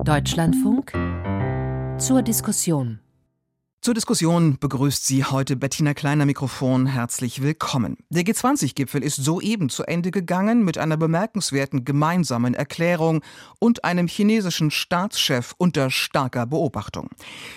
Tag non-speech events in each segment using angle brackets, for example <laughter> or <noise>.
Deutschlandfunk zur Diskussion. Zur Diskussion begrüßt Sie heute Bettina Kleiner Mikrofon. Herzlich willkommen. Der G20-Gipfel ist soeben zu Ende gegangen mit einer bemerkenswerten gemeinsamen Erklärung und einem chinesischen Staatschef unter starker Beobachtung.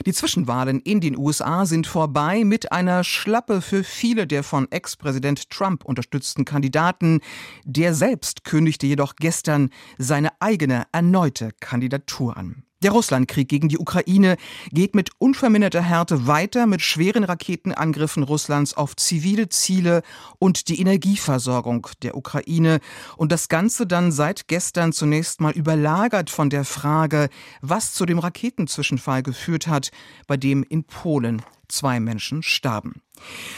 Die Zwischenwahlen in den USA sind vorbei mit einer Schlappe für viele der von Ex-Präsident Trump unterstützten Kandidaten. Der selbst kündigte jedoch gestern seine eigene erneute Kandidatur an. Der Russlandkrieg gegen die Ukraine geht mit unverminderter Härte weiter mit schweren Raketenangriffen Russlands auf zivile Ziele und die Energieversorgung der Ukraine. Und das Ganze dann seit gestern zunächst mal überlagert von der Frage, was zu dem Raketenzwischenfall geführt hat, bei dem in Polen zwei Menschen starben.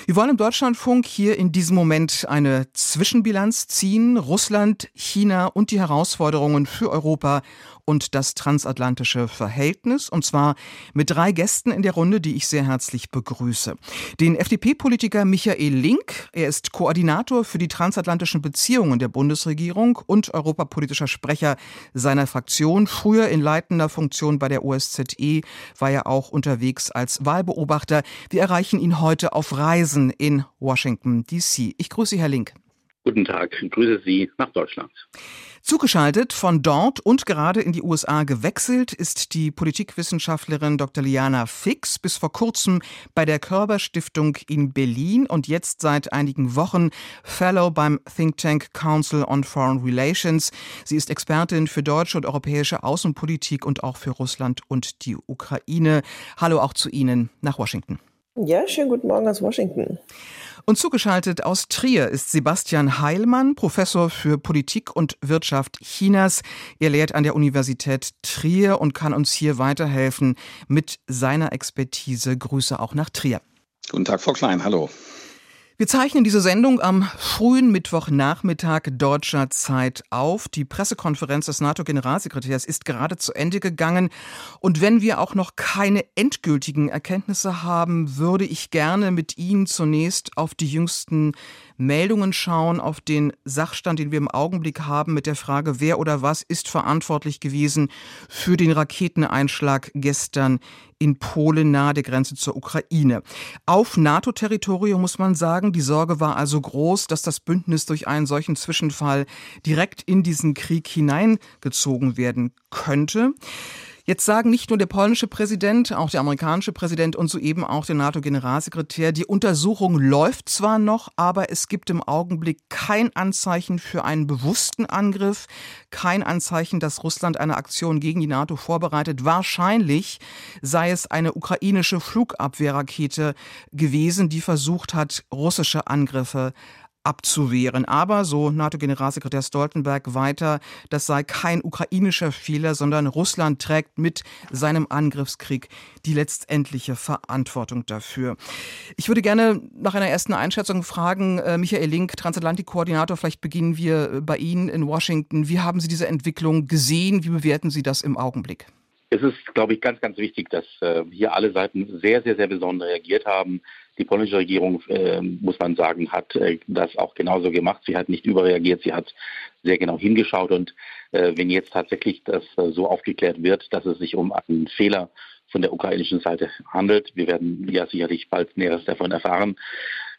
Wir wollen im Deutschlandfunk hier in diesem Moment eine Zwischenbilanz ziehen. Russland, China und die Herausforderungen für Europa und das transatlantische Verhältnis. Und zwar mit drei Gästen in der Runde, die ich sehr herzlich begrüße. Den FDP-Politiker Michael Link. Er ist Koordinator für die transatlantischen Beziehungen der Bundesregierung und europapolitischer Sprecher seiner Fraktion. Früher in leitender Funktion bei der OSZE war er auch unterwegs als Wahlbeobachter. Wir erreichen ihn heute auf Reisen in Washington, D.C. Ich grüße Herr Link. Guten Tag, ich grüße Sie nach Deutschland. Zugeschaltet von dort und gerade in die USA gewechselt ist die Politikwissenschaftlerin Dr. Liana Fix, bis vor kurzem bei der Körber Stiftung in Berlin und jetzt seit einigen Wochen Fellow beim Think Tank Council on Foreign Relations. Sie ist Expertin für deutsche und europäische Außenpolitik und auch für Russland und die Ukraine. Hallo auch zu Ihnen nach Washington. Ja, schönen guten Morgen aus Washington. Und zugeschaltet aus Trier ist Sebastian Heilmann, Professor für Politik und Wirtschaft Chinas. Er lehrt an der Universität Trier und kann uns hier weiterhelfen mit seiner Expertise. Grüße auch nach Trier. Guten Tag, Frau Klein. Hallo. Wir zeichnen diese Sendung am frühen Mittwochnachmittag deutscher Zeit auf. Die Pressekonferenz des NATO-Generalsekretärs ist gerade zu Ende gegangen. Und wenn wir auch noch keine endgültigen Erkenntnisse haben, würde ich gerne mit Ihnen zunächst auf die jüngsten Meldungen schauen, auf den Sachstand, den wir im Augenblick haben, mit der Frage, wer oder was ist verantwortlich gewesen für den Raketeneinschlag gestern in Polen nahe der Grenze zur Ukraine. Auf NATO-Territorium muss man sagen, die Sorge war also groß, dass das Bündnis durch einen solchen Zwischenfall direkt in diesen Krieg hineingezogen werden könnte. Jetzt sagen nicht nur der polnische Präsident, auch der amerikanische Präsident und soeben auch der NATO-Generalsekretär, die Untersuchung läuft zwar noch, aber es gibt im Augenblick kein Anzeichen für einen bewussten Angriff, kein Anzeichen, dass Russland eine Aktion gegen die NATO vorbereitet. Wahrscheinlich sei es eine ukrainische Flugabwehrrakete gewesen, die versucht hat, russische Angriffe abzuwehren. Aber, so NATO-Generalsekretär Stoltenberg weiter, das sei kein ukrainischer Fehler, sondern Russland trägt mit seinem Angriffskrieg die letztendliche Verantwortung dafür. Ich würde gerne nach einer ersten Einschätzung fragen, äh, Michael Link, Transatlantik-Koordinator, vielleicht beginnen wir äh, bei Ihnen in Washington. Wie haben Sie diese Entwicklung gesehen? Wie bewerten Sie das im Augenblick? Es ist, glaube ich, ganz, ganz wichtig, dass äh, hier alle Seiten sehr, sehr, sehr besonders reagiert haben. Die polnische Regierung, äh, muss man sagen, hat äh, das auch genauso gemacht. Sie hat nicht überreagiert, sie hat sehr genau hingeschaut. Und äh, wenn jetzt tatsächlich das äh, so aufgeklärt wird, dass es sich um einen Fehler von der ukrainischen Seite handelt, wir werden ja sicherlich bald Näheres davon erfahren,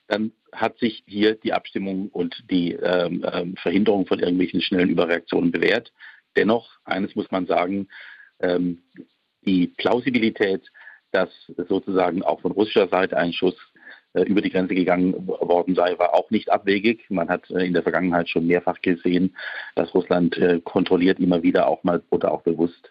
dann hat sich hier die Abstimmung und die ähm, ähm, Verhinderung von irgendwelchen schnellen Überreaktionen bewährt. Dennoch, eines muss man sagen, ähm, die Plausibilität, dass sozusagen auch von russischer Seite ein Schuss äh, über die Grenze gegangen worden sei, war auch nicht abwegig. Man hat äh, in der Vergangenheit schon mehrfach gesehen, dass Russland äh, kontrolliert immer wieder auch mal oder auch bewusst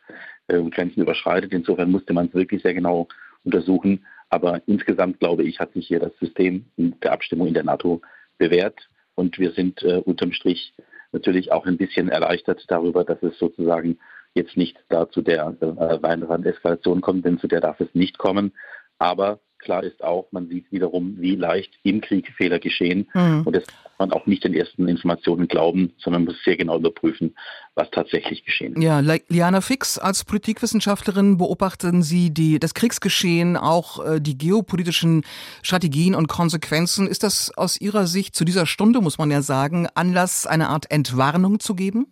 Grenzen überschreitet. Insofern musste man es wirklich sehr genau untersuchen. Aber insgesamt, glaube ich, hat sich hier das System der Abstimmung in der NATO bewährt. Und wir sind unterm Strich natürlich auch ein bisschen erleichtert darüber, dass es sozusagen jetzt nicht da zu der äh, weiteren Eskalation kommt, denn zu der darf es nicht kommen. Aber klar ist auch, man sieht wiederum, wie leicht im Krieg Fehler geschehen. Mhm. Und das kann man auch nicht den ersten Informationen glauben, sondern muss sehr genau überprüfen, was tatsächlich geschehen ist. Ja, Liana Fix, als Politikwissenschaftlerin beobachten Sie die, das Kriegsgeschehen, auch äh, die geopolitischen Strategien und Konsequenzen. Ist das aus Ihrer Sicht zu dieser Stunde, muss man ja sagen, Anlass, eine Art Entwarnung zu geben?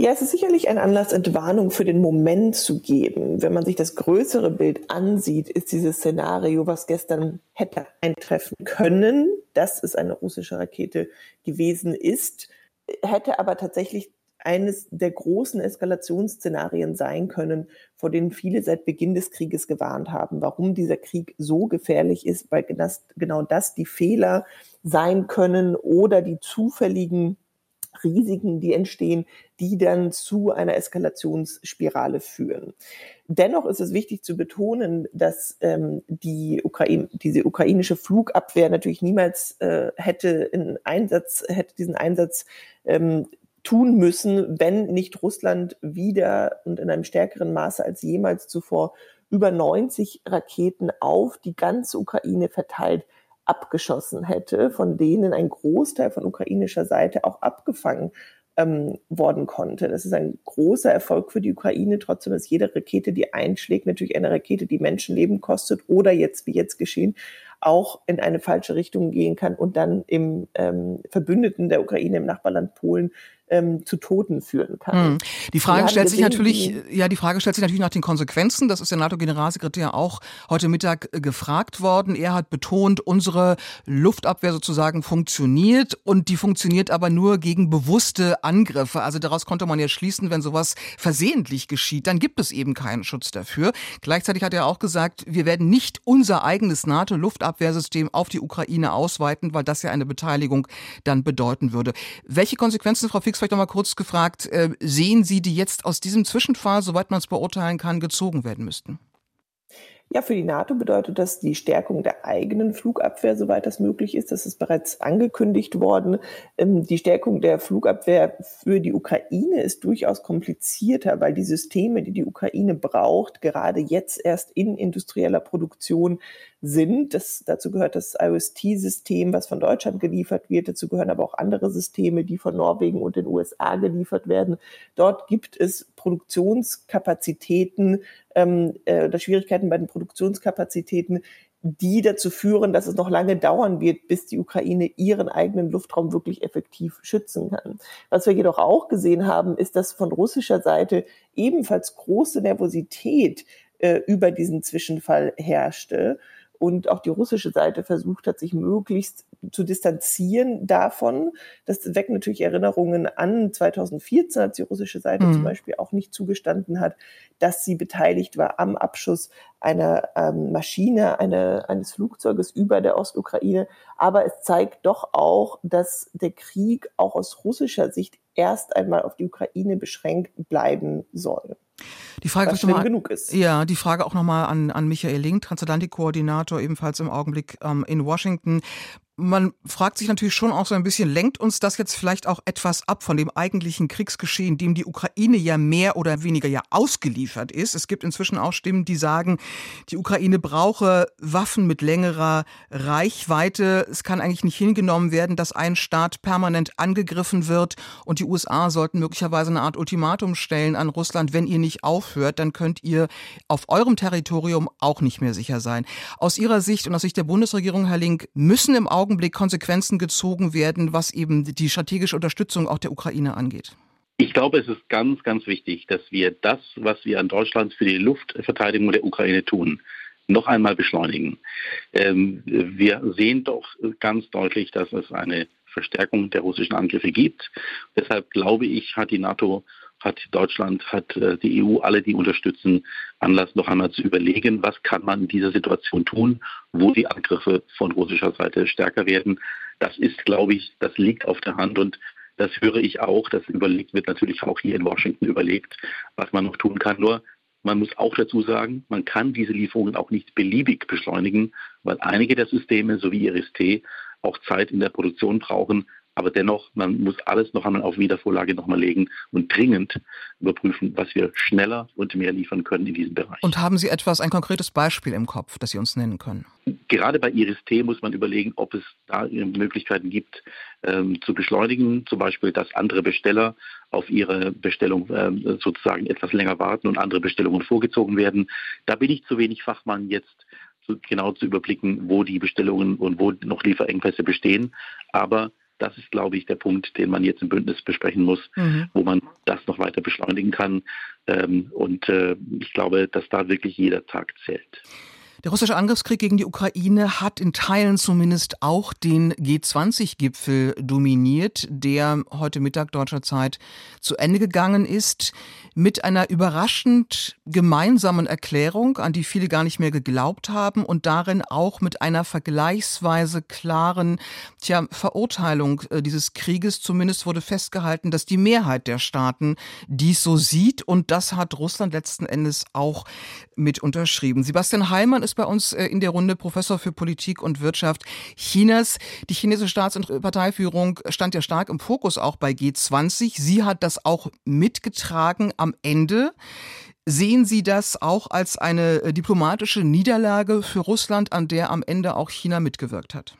Ja, es ist sicherlich ein Anlass, Entwarnung für den Moment zu geben. Wenn man sich das größere Bild ansieht, ist dieses Szenario, was gestern hätte eintreffen können, dass es eine russische Rakete gewesen ist, hätte aber tatsächlich eines der großen Eskalationsszenarien sein können, vor denen viele seit Beginn des Krieges gewarnt haben. Warum dieser Krieg so gefährlich ist, weil genau das die Fehler sein können oder die zufälligen Risiken, die entstehen, die dann zu einer Eskalationsspirale führen. Dennoch ist es wichtig zu betonen, dass ähm, die Ukraine, diese ukrainische Flugabwehr natürlich niemals äh, hätte in Einsatz, hätte diesen Einsatz ähm, tun müssen, wenn nicht Russland wieder und in einem stärkeren Maße als jemals zuvor über 90 Raketen auf die ganze Ukraine verteilt abgeschossen hätte, von denen ein Großteil von ukrainischer Seite auch abgefangen ähm, worden konnte. Das ist ein großer Erfolg für die Ukraine. Trotzdem ist jede Rakete, die einschlägt, natürlich eine Rakete, die Menschenleben kostet oder jetzt, wie jetzt geschehen, auch in eine falsche Richtung gehen kann und dann im ähm, Verbündeten der Ukraine im Nachbarland Polen ähm, zu Toten führen kann. Hm. Die Frage stellt sich natürlich, ja, die Frage stellt sich natürlich nach den Konsequenzen. Das ist der NATO-Generalsekretär auch heute Mittag äh, gefragt worden. Er hat betont, unsere Luftabwehr sozusagen funktioniert und die funktioniert aber nur gegen bewusste Angriffe. Also daraus konnte man ja schließen, wenn sowas versehentlich geschieht, dann gibt es eben keinen Schutz dafür. Gleichzeitig hat er auch gesagt, wir werden nicht unser eigenes NATO-Luftabwehrsystem auf die Ukraine ausweiten, weil das ja eine Beteiligung dann bedeuten würde. Welche Konsequenzen, Frau Fix, vielleicht noch mal kurz gefragt, äh, sehen Sie, die jetzt aus diesem Zwischenfall, soweit man es beurteilen kann, gezogen werden müssten? Ja, für die NATO bedeutet das die Stärkung der eigenen Flugabwehr, soweit das möglich ist. Das ist bereits angekündigt worden. Ähm, die Stärkung der Flugabwehr für die Ukraine ist durchaus komplizierter, weil die Systeme, die die Ukraine braucht, gerade jetzt erst in industrieller Produktion sind. Das, dazu gehört das IOST-System, was von Deutschland geliefert wird. Dazu gehören aber auch andere Systeme, die von Norwegen und den USA geliefert werden. Dort gibt es Produktionskapazitäten ähm, äh, oder Schwierigkeiten bei den Produktionskapazitäten, die dazu führen, dass es noch lange dauern wird, bis die Ukraine ihren eigenen Luftraum wirklich effektiv schützen kann. Was wir jedoch auch gesehen haben, ist, dass von russischer Seite ebenfalls große Nervosität äh, über diesen Zwischenfall herrschte und auch die russische Seite versucht hat, sich möglichst zu distanzieren davon. Das weckt natürlich Erinnerungen an 2014, als die russische Seite mhm. zum Beispiel auch nicht zugestanden hat, dass sie beteiligt war am Abschuss einer ähm, Maschine, eine, eines Flugzeuges über der Ostukraine. Aber es zeigt doch auch, dass der Krieg auch aus russischer Sicht erst einmal auf die Ukraine beschränkt bleiben soll. Die Frage was mal, genug ist. Ja, die Frage auch nochmal an, an Michael Link, Transatlantikkoordinator, ebenfalls im Augenblick ähm, in Washington man fragt sich natürlich schon auch so ein bisschen, lenkt uns das jetzt vielleicht auch etwas ab von dem eigentlichen Kriegsgeschehen, dem die Ukraine ja mehr oder weniger ja ausgeliefert ist. Es gibt inzwischen auch Stimmen, die sagen, die Ukraine brauche Waffen mit längerer Reichweite. Es kann eigentlich nicht hingenommen werden, dass ein Staat permanent angegriffen wird und die USA sollten möglicherweise eine Art Ultimatum stellen an Russland, wenn ihr nicht aufhört, dann könnt ihr auf eurem Territorium auch nicht mehr sicher sein. Aus Ihrer Sicht und aus Sicht der Bundesregierung, Herr Link, müssen im Augenblick Augenblick Konsequenzen gezogen werden, was eben die strategische Unterstützung auch der Ukraine angeht? Ich glaube, es ist ganz, ganz wichtig, dass wir das, was wir an Deutschland für die Luftverteidigung der Ukraine tun, noch einmal beschleunigen. Ähm, wir sehen doch ganz deutlich, dass es eine Verstärkung der russischen Angriffe gibt. Deshalb glaube ich, hat die NATO hat Deutschland, hat äh, die EU, alle, die unterstützen, Anlass noch einmal zu überlegen, was kann man in dieser Situation tun, wo die Angriffe von russischer Seite stärker werden. Das ist, glaube ich, das liegt auf der Hand und das höre ich auch. Das überlegt wird natürlich auch hier in Washington überlegt, was man noch tun kann. Nur man muss auch dazu sagen, man kann diese Lieferungen auch nicht beliebig beschleunigen, weil einige der Systeme, so wie IRIS-T, auch Zeit in der Produktion brauchen, aber dennoch, man muss alles noch einmal auf Wiedervorlage nochmal legen und dringend überprüfen, was wir schneller und mehr liefern können in diesem Bereich. Und haben Sie etwas, ein konkretes Beispiel im Kopf, das Sie uns nennen können? Gerade bei Iris-T muss man überlegen, ob es da Möglichkeiten gibt, ähm, zu beschleunigen. Zum Beispiel, dass andere Besteller auf ihre Bestellung ähm, sozusagen etwas länger warten und andere Bestellungen vorgezogen werden. Da bin ich zu wenig Fachmann jetzt zu, genau zu überblicken, wo die Bestellungen und wo noch Lieferengpässe bestehen. Aber das ist, glaube ich, der Punkt, den man jetzt im Bündnis besprechen muss, mhm. wo man das noch weiter beschleunigen kann. Ähm, und äh, ich glaube, dass da wirklich jeder Tag zählt. Der russische Angriffskrieg gegen die Ukraine hat in Teilen zumindest auch den G20-Gipfel dominiert, der heute Mittag deutscher Zeit zu Ende gegangen ist, mit einer überraschend gemeinsamen Erklärung, an die viele gar nicht mehr geglaubt haben und darin auch mit einer vergleichsweise klaren tja, Verurteilung äh, dieses Krieges. Zumindest wurde festgehalten, dass die Mehrheit der Staaten dies so sieht und das hat Russland letzten Endes auch mit unterschrieben. Sebastian Heilmann ist bei uns äh, in der Runde Professor für Politik und Wirtschaft Chinas. Die chinesische Staats- und Parteiführung stand ja stark im Fokus auch bei G20. Sie hat das auch mitgetragen am Ende. Sehen Sie das auch als eine äh, diplomatische Niederlage für Russland, an der am Ende auch China mitgewirkt hat?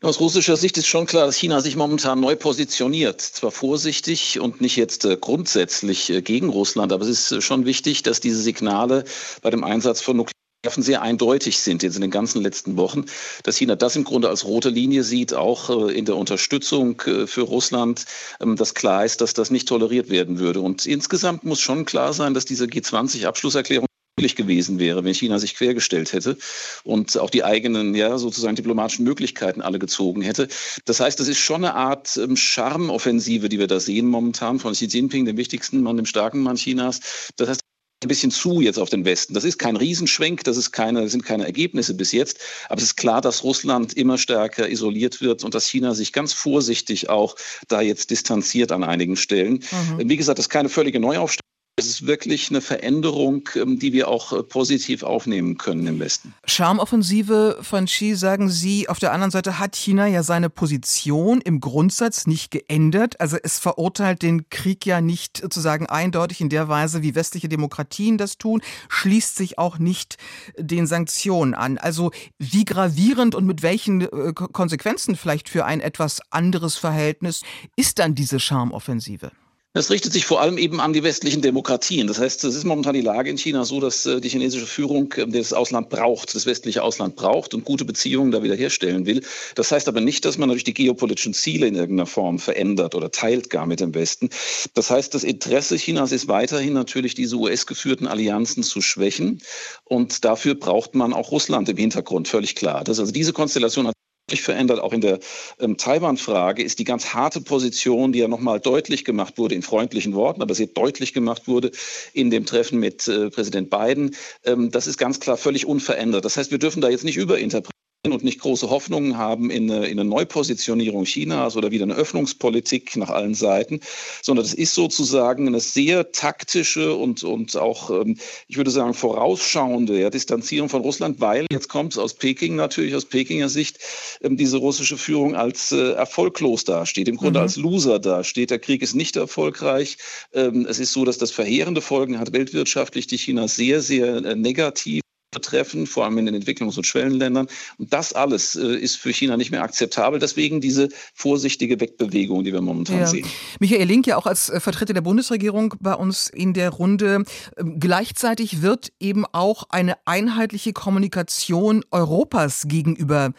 Aus russischer Sicht ist schon klar, dass China sich momentan neu positioniert. Zwar vorsichtig und nicht jetzt äh, grundsätzlich äh, gegen Russland, aber es ist äh, schon wichtig, dass diese Signale bei dem Einsatz von Nuklearwaffen sehr eindeutig sind jetzt in den ganzen letzten Wochen, dass China das im Grunde als rote Linie sieht, auch in der Unterstützung für Russland, ähm, dass klar ist, dass das nicht toleriert werden würde. Und insgesamt muss schon klar sein, dass diese G20-Abschlusserklärung möglich gewesen wäre, wenn China sich quergestellt hätte und auch die eigenen, ja, sozusagen diplomatischen Möglichkeiten alle gezogen hätte. Das heißt, das ist schon eine Art ähm, Charmoffensive, die wir da sehen momentan von Xi Jinping, dem wichtigsten Mann, dem starken Mann Chinas. Das heißt, ein bisschen zu jetzt auf den Westen. Das ist kein Riesenschwenk, das ist keine, das sind keine Ergebnisse bis jetzt, aber es ist klar, dass Russland immer stärker isoliert wird und dass China sich ganz vorsichtig auch da jetzt distanziert an einigen Stellen. Mhm. Wie gesagt, das ist keine völlige Neuaufstellung. Es ist wirklich eine Veränderung, ähm, die wir auch äh, positiv aufnehmen können im Westen. Charmoffensive von Xi, sagen Sie. Auf der anderen Seite hat China ja seine Position im Grundsatz nicht geändert. Also es verurteilt den Krieg ja nicht sozusagen eindeutig in der Weise, wie westliche Demokratien das tun, schließt sich auch nicht den Sanktionen an. Also wie gravierend und mit welchen äh, Konsequenzen vielleicht für ein etwas anderes Verhältnis ist dann diese Charmoffensive? Das richtet sich vor allem eben an die westlichen Demokratien. Das heißt, es ist momentan die Lage in China so, dass äh, die chinesische Führung äh, das Ausland braucht, das westliche Ausland braucht und gute Beziehungen da wiederherstellen will. Das heißt aber nicht, dass man natürlich die geopolitischen Ziele in irgendeiner Form verändert oder teilt gar mit dem Westen. Das heißt, das Interesse Chinas ist weiterhin natürlich, diese US-geführten Allianzen zu schwächen. Und dafür braucht man auch Russland im Hintergrund, völlig klar. Das also diese Konstellation hat verändert. Auch in der ähm, Taiwan-Frage ist die ganz harte Position, die ja nochmal deutlich gemacht wurde in freundlichen Worten, aber sehr deutlich gemacht wurde in dem Treffen mit äh, Präsident Biden. Ähm, das ist ganz klar völlig unverändert. Das heißt, wir dürfen da jetzt nicht überinterpretieren und nicht große Hoffnungen haben in eine, in eine Neupositionierung Chinas oder wieder eine Öffnungspolitik nach allen Seiten, sondern es ist sozusagen eine sehr taktische und, und auch, ähm, ich würde sagen, vorausschauende ja, Distanzierung von Russland, weil jetzt kommt es aus Peking natürlich, aus Pekinger Sicht, ähm, diese russische Führung als äh, erfolglos dasteht, im Grunde mhm. als Loser dasteht. Der Krieg ist nicht erfolgreich. Ähm, es ist so, dass das verheerende Folgen hat weltwirtschaftlich, die China sehr, sehr äh, negativ betreffen, vor allem in den Entwicklungs- und Schwellenländern. Und das alles äh, ist für China nicht mehr akzeptabel. Deswegen diese vorsichtige Wegbewegung, die wir momentan ja. sehen. Michael Link ja auch als äh, Vertreter der Bundesregierung bei uns in der Runde. Ähm, gleichzeitig wird eben auch eine einheitliche Kommunikation Europas gegenüber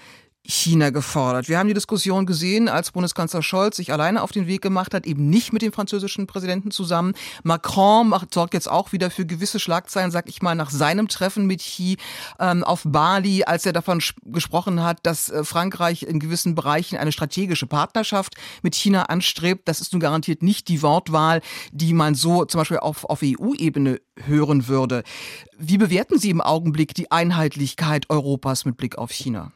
China gefordert. Wir haben die Diskussion gesehen, als Bundeskanzler Scholz sich alleine auf den Weg gemacht hat, eben nicht mit dem französischen Präsidenten zusammen. Macron macht, sorgt jetzt auch wieder für gewisse Schlagzeilen, sag ich mal, nach seinem Treffen mit Xi ähm, auf Bali, als er davon gesprochen hat, dass äh, Frankreich in gewissen Bereichen eine strategische Partnerschaft mit China anstrebt. Das ist nun garantiert nicht die Wortwahl, die man so zum Beispiel auf, auf EU-Ebene hören würde. Wie bewerten Sie im Augenblick die Einheitlichkeit Europas mit Blick auf China?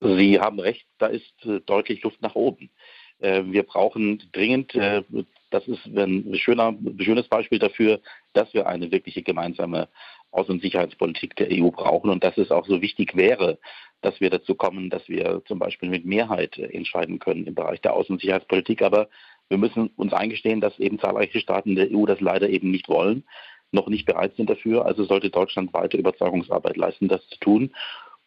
Sie haben recht, da ist äh, deutlich Luft nach oben. Äh, wir brauchen dringend, äh, das ist ein schöner, schönes Beispiel dafür, dass wir eine wirkliche gemeinsame Außen- und Sicherheitspolitik der EU brauchen und dass es auch so wichtig wäre, dass wir dazu kommen, dass wir zum Beispiel mit Mehrheit entscheiden können im Bereich der Außen- und Sicherheitspolitik. Aber wir müssen uns eingestehen, dass eben zahlreiche Staaten der EU das leider eben nicht wollen, noch nicht bereit sind dafür. Also sollte Deutschland weiter Überzeugungsarbeit leisten, das zu tun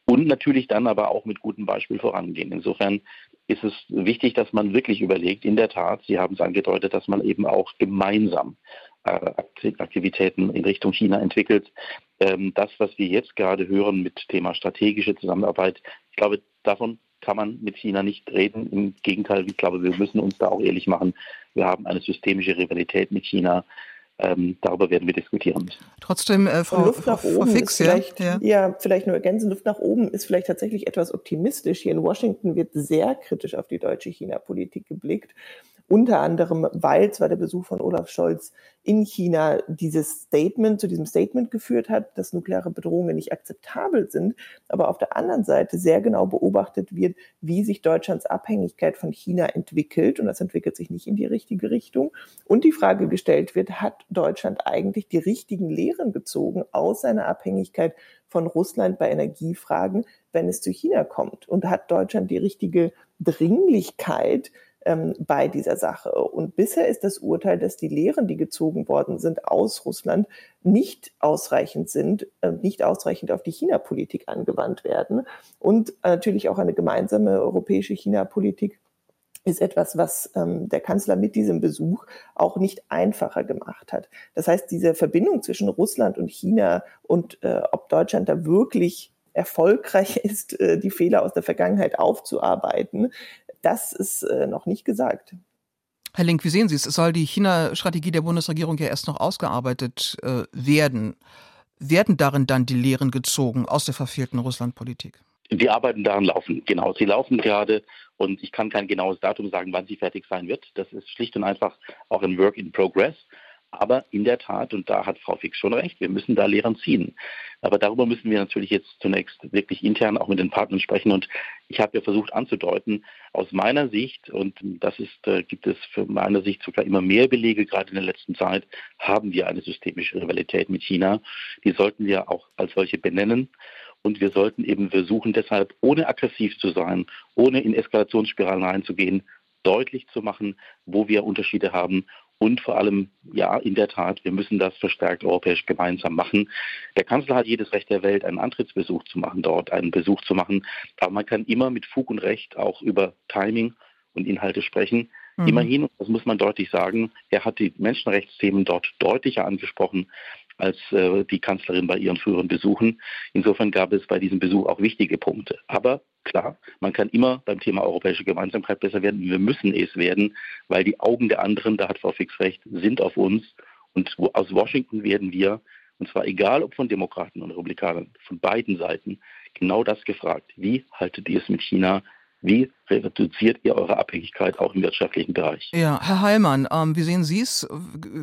und natürlich dann aber auch mit gutem Beispiel vorangehen. Insofern ist es wichtig, dass man wirklich überlegt, in der Tat, Sie haben es angedeutet, dass man eben auch gemeinsam äh, Aktivitäten in Richtung China entwickelt. Ähm, das, was wir jetzt gerade hören mit Thema strategische Zusammenarbeit, ich glaube, davon kann man mit China nicht reden. Im Gegenteil, ich glaube, wir müssen uns da auch ehrlich machen. Wir haben eine systemische Rivalität mit China. Ähm, darüber werden wir diskutieren müssen. Trotzdem, äh, Frau, Luft nach Frau oben Fix, ja, ja. ja, vielleicht nur ergänzen, Luft nach oben ist vielleicht tatsächlich etwas optimistisch. Hier in Washington wird sehr kritisch auf die deutsche China-Politik geblickt unter anderem, weil zwar der Besuch von Olaf Scholz in China dieses Statement, zu diesem Statement geführt hat, dass nukleare Bedrohungen nicht akzeptabel sind, aber auf der anderen Seite sehr genau beobachtet wird, wie sich Deutschlands Abhängigkeit von China entwickelt. Und das entwickelt sich nicht in die richtige Richtung. Und die Frage gestellt wird, hat Deutschland eigentlich die richtigen Lehren gezogen aus seiner Abhängigkeit von Russland bei Energiefragen, wenn es zu China kommt? Und hat Deutschland die richtige Dringlichkeit, ähm, bei dieser Sache. Und bisher ist das Urteil, dass die Lehren, die gezogen worden sind aus Russland, nicht ausreichend sind, äh, nicht ausreichend auf die China-Politik angewandt werden. Und natürlich auch eine gemeinsame europäische China-Politik ist etwas, was ähm, der Kanzler mit diesem Besuch auch nicht einfacher gemacht hat. Das heißt, diese Verbindung zwischen Russland und China und äh, ob Deutschland da wirklich erfolgreich <laughs> ist, äh, die Fehler aus der Vergangenheit aufzuarbeiten, das ist äh, noch nicht gesagt. Herr Link, wie sehen Sie es? Es soll die China-Strategie der Bundesregierung ja erst noch ausgearbeitet äh, werden. Werden darin dann die Lehren gezogen aus der verfehlten Russlandpolitik? Die Arbeiten daran laufen, genau. Sie laufen gerade und ich kann kein genaues Datum sagen, wann sie fertig sein wird. Das ist schlicht und einfach auch ein Work in Progress. Aber in der Tat, und da hat Frau Fix schon recht, wir müssen da Lehren ziehen. Aber darüber müssen wir natürlich jetzt zunächst wirklich intern auch mit den Partnern sprechen. Und ich habe ja versucht anzudeuten, aus meiner Sicht, und das ist, äh, gibt es für meine Sicht sogar immer mehr Belege, gerade in der letzten Zeit, haben wir eine systemische Rivalität mit China. Die sollten wir auch als solche benennen. Und wir sollten eben versuchen, deshalb ohne aggressiv zu sein, ohne in Eskalationsspiralen reinzugehen, deutlich zu machen, wo wir Unterschiede haben und vor allem, ja, in der Tat, wir müssen das verstärkt europäisch gemeinsam machen. Der Kanzler hat jedes Recht der Welt, einen Antrittsbesuch zu machen, dort einen Besuch zu machen. Aber man kann immer mit Fug und Recht auch über Timing und Inhalte sprechen. Mhm. Immerhin, das muss man deutlich sagen, er hat die Menschenrechtsthemen dort deutlicher angesprochen als äh, die Kanzlerin bei ihren früheren Besuchen. Insofern gab es bei diesem Besuch auch wichtige Punkte. Aber klar, man kann immer beim Thema europäische Gemeinsamkeit besser werden. Wir müssen es werden, weil die Augen der anderen, da hat Frau Fix recht, sind auf uns. Und aus Washington werden wir, und zwar egal ob von Demokraten und Republikanern, von beiden Seiten, genau das gefragt. Wie haltet ihr es mit China? Wie reduziert ihr eure Abhängigkeit auch im wirtschaftlichen Bereich? Ja, Herr Heilmann, ähm, wie sehen Sie es?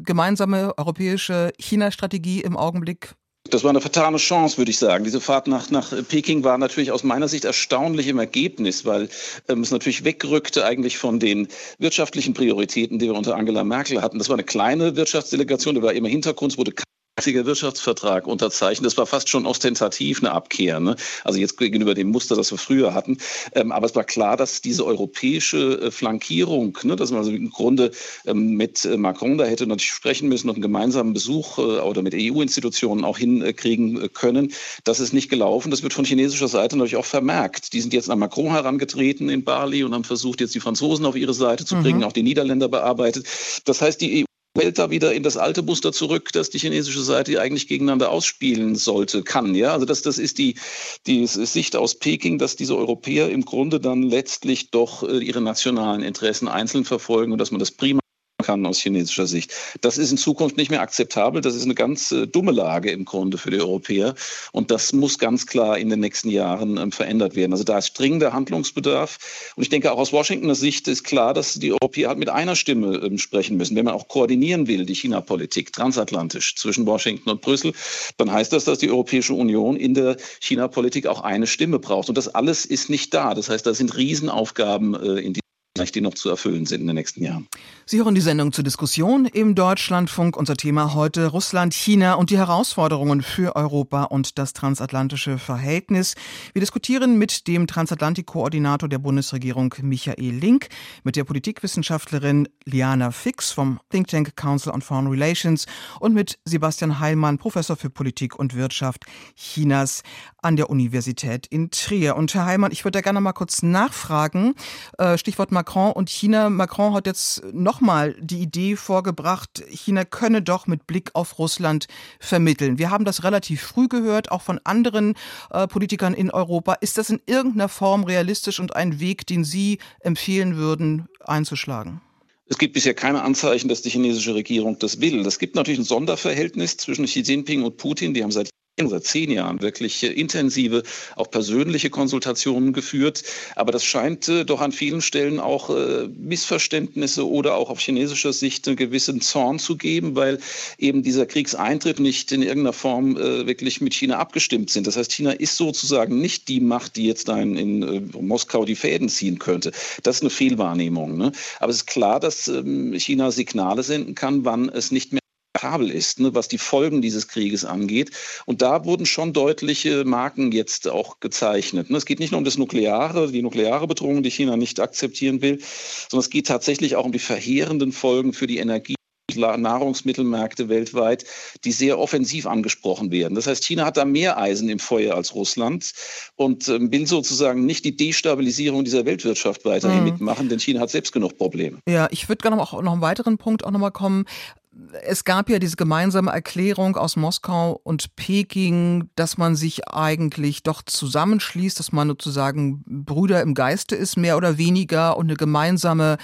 Gemeinsame europäische China-Strategie im Augenblick das war eine vertane Chance, würde ich sagen. Diese Fahrt nach, nach Peking war natürlich aus meiner Sicht erstaunlich im Ergebnis, weil ähm, es natürlich wegrückte eigentlich von den wirtschaftlichen Prioritäten, die wir unter Angela Merkel hatten. Das war eine kleine Wirtschaftsdelegation, die war immer Hintergrund, wurde einziger Wirtschaftsvertrag unterzeichnet. Das war fast schon ostentativ eine Abkehr. Ne? Also jetzt gegenüber dem Muster, das wir früher hatten. Ähm, aber es war klar, dass diese europäische äh, Flankierung, ne, dass man also im Grunde ähm, mit äh, Macron da hätte natürlich sprechen müssen und einen gemeinsamen Besuch äh, oder mit EU-Institutionen auch hinkriegen äh, können, das ist nicht gelaufen. Das wird von chinesischer Seite natürlich auch vermerkt. Die sind jetzt an Macron herangetreten in Bali und haben versucht, jetzt die Franzosen auf ihre Seite zu bringen, mhm. auch die Niederländer bearbeitet. Das heißt, die EU fällt da wieder in das alte Muster zurück, dass die chinesische Seite eigentlich gegeneinander ausspielen sollte, kann. Ja, also das, das ist die, die Sicht aus Peking, dass diese Europäer im Grunde dann letztlich doch äh, ihre nationalen Interessen einzeln verfolgen und dass man das prima kann aus chinesischer Sicht. Das ist in Zukunft nicht mehr akzeptabel. Das ist eine ganz äh, dumme Lage im Grunde für die Europäer. Und das muss ganz klar in den nächsten Jahren ähm, verändert werden. Also da ist dringender Handlungsbedarf. Und ich denke auch aus Washingtoner Sicht ist klar, dass die Europäer halt mit einer Stimme ähm, sprechen müssen. Wenn man auch koordinieren will, die China-Politik transatlantisch zwischen Washington und Brüssel, dann heißt das, dass die Europäische Union in der China-Politik auch eine Stimme braucht. Und das alles ist nicht da. Das heißt, da sind Riesenaufgaben äh, in die noch zu erfüllen sind in den nächsten Jahren. Sie hören die Sendung zur Diskussion im Deutschlandfunk. Unser Thema heute Russland, China und die Herausforderungen für Europa und das transatlantische Verhältnis. Wir diskutieren mit dem Transatlantikkoordinator der Bundesregierung Michael Link, mit der Politikwissenschaftlerin Liana Fix vom Think Tank Council on Foreign Relations und mit Sebastian Heilmann, Professor für Politik und Wirtschaft Chinas an der Universität in Trier. Und Herr Heilmann, ich würde da gerne mal kurz nachfragen. Äh, Stichwort Macron Macron und China. Macron hat jetzt nochmal die Idee vorgebracht, China könne doch mit Blick auf Russland vermitteln. Wir haben das relativ früh gehört, auch von anderen äh, Politikern in Europa. Ist das in irgendeiner Form realistisch und ein Weg, den Sie empfehlen würden, einzuschlagen? Es gibt bisher keine Anzeichen, dass die chinesische Regierung das will. Es gibt natürlich ein Sonderverhältnis zwischen Xi Jinping und Putin. Die haben seit seit zehn Jahren wirklich intensive, auch persönliche Konsultationen geführt. Aber das scheint äh, doch an vielen Stellen auch äh, Missverständnisse oder auch auf chinesischer Sicht einen gewissen Zorn zu geben, weil eben dieser Kriegseintritt nicht in irgendeiner Form äh, wirklich mit China abgestimmt sind. Das heißt, China ist sozusagen nicht die Macht, die jetzt in, in Moskau die Fäden ziehen könnte. Das ist eine Fehlwahrnehmung. Ne? Aber es ist klar, dass ähm, China Signale senden kann, wann es nicht mehr akzeptabel ist, ne, was die Folgen dieses Krieges angeht. Und da wurden schon deutliche Marken jetzt auch gezeichnet. Ne. Es geht nicht nur um das Nukleare, die nukleare Bedrohung, die China nicht akzeptieren will, sondern es geht tatsächlich auch um die verheerenden Folgen für die Energie. Nahrungsmittelmärkte weltweit, die sehr offensiv angesprochen werden. Das heißt, China hat da mehr Eisen im Feuer als Russland und ähm, will sozusagen nicht die Destabilisierung dieser Weltwirtschaft weiterhin mhm. mitmachen, denn China hat selbst genug Probleme. Ja, ich würde gerne auch noch einen weiteren Punkt auch nochmal kommen es gab ja diese gemeinsame Erklärung aus Moskau und Peking, dass man sich eigentlich doch zusammenschließt, dass man sozusagen Brüder im Geiste ist, mehr oder weniger, und eine gemeinsame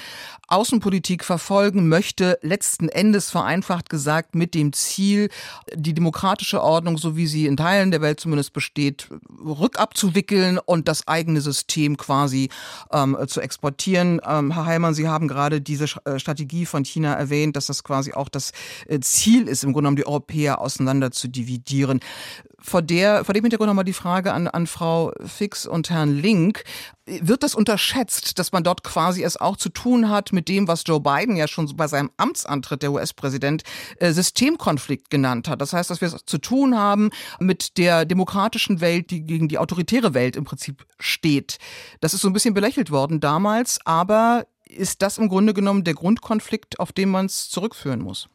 Außenpolitik verfolgen möchte, letzten Endes vereinfacht gesagt mit dem Ziel, die demokratische Ordnung, so wie sie in Teilen der Welt zumindest besteht, rückabzuwickeln und das eigene System quasi ähm, zu exportieren. Ähm, Herr Heimann, Sie haben gerade diese äh, Strategie von China erwähnt, dass das quasi auch das äh, Ziel ist, im Grunde genommen die Europäer auseinander zu dividieren. Vor, der, vor dem Hintergrund nochmal die Frage an, an Frau Fix und Herrn Link. Wird das unterschätzt, dass man dort quasi es auch zu tun hat mit dem, was Joe Biden ja schon bei seinem Amtsantritt, der US-Präsident, äh, Systemkonflikt genannt hat? Das heißt, dass wir es zu tun haben mit der demokratischen Welt, die gegen die autoritäre Welt im Prinzip steht. Das ist so ein bisschen belächelt worden damals, aber ist das im Grunde genommen der Grundkonflikt, auf den man es zurückführen muss?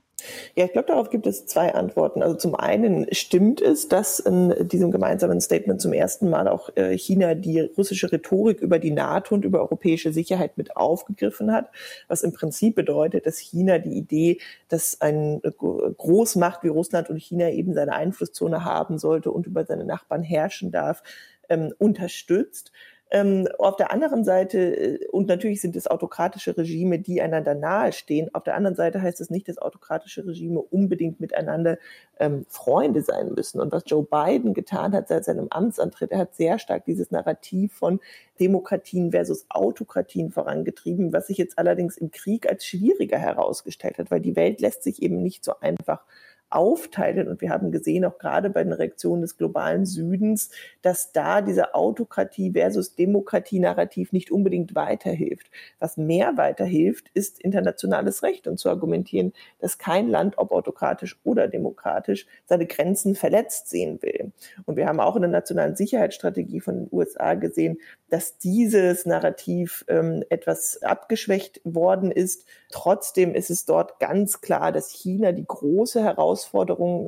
Ja, ich glaube, darauf gibt es zwei Antworten. Also zum einen stimmt es, dass in diesem gemeinsamen Statement zum ersten Mal auch äh, China die russische Rhetorik über die NATO und über europäische Sicherheit mit aufgegriffen hat, was im Prinzip bedeutet, dass China die Idee, dass eine Großmacht wie Russland und China eben seine Einflusszone haben sollte und über seine Nachbarn herrschen darf, ähm, unterstützt. Ähm, auf der anderen Seite, äh, und natürlich sind es autokratische Regime, die einander nahestehen, auf der anderen Seite heißt es nicht, dass autokratische Regime unbedingt miteinander ähm, Freunde sein müssen. Und was Joe Biden getan hat seit seinem Amtsantritt, er hat sehr stark dieses Narrativ von Demokratien versus Autokratien vorangetrieben, was sich jetzt allerdings im Krieg als schwieriger herausgestellt hat, weil die Welt lässt sich eben nicht so einfach aufteilen. Und wir haben gesehen, auch gerade bei den Reaktionen des globalen Südens, dass da dieser Autokratie versus Demokratie-Narrativ nicht unbedingt weiterhilft. Was mehr weiterhilft, ist internationales Recht und zu argumentieren, dass kein Land, ob autokratisch oder demokratisch, seine Grenzen verletzt sehen will. Und wir haben auch in der nationalen Sicherheitsstrategie von den USA gesehen, dass dieses Narrativ ähm, etwas abgeschwächt worden ist. Trotzdem ist es dort ganz klar, dass China die große Herausforderung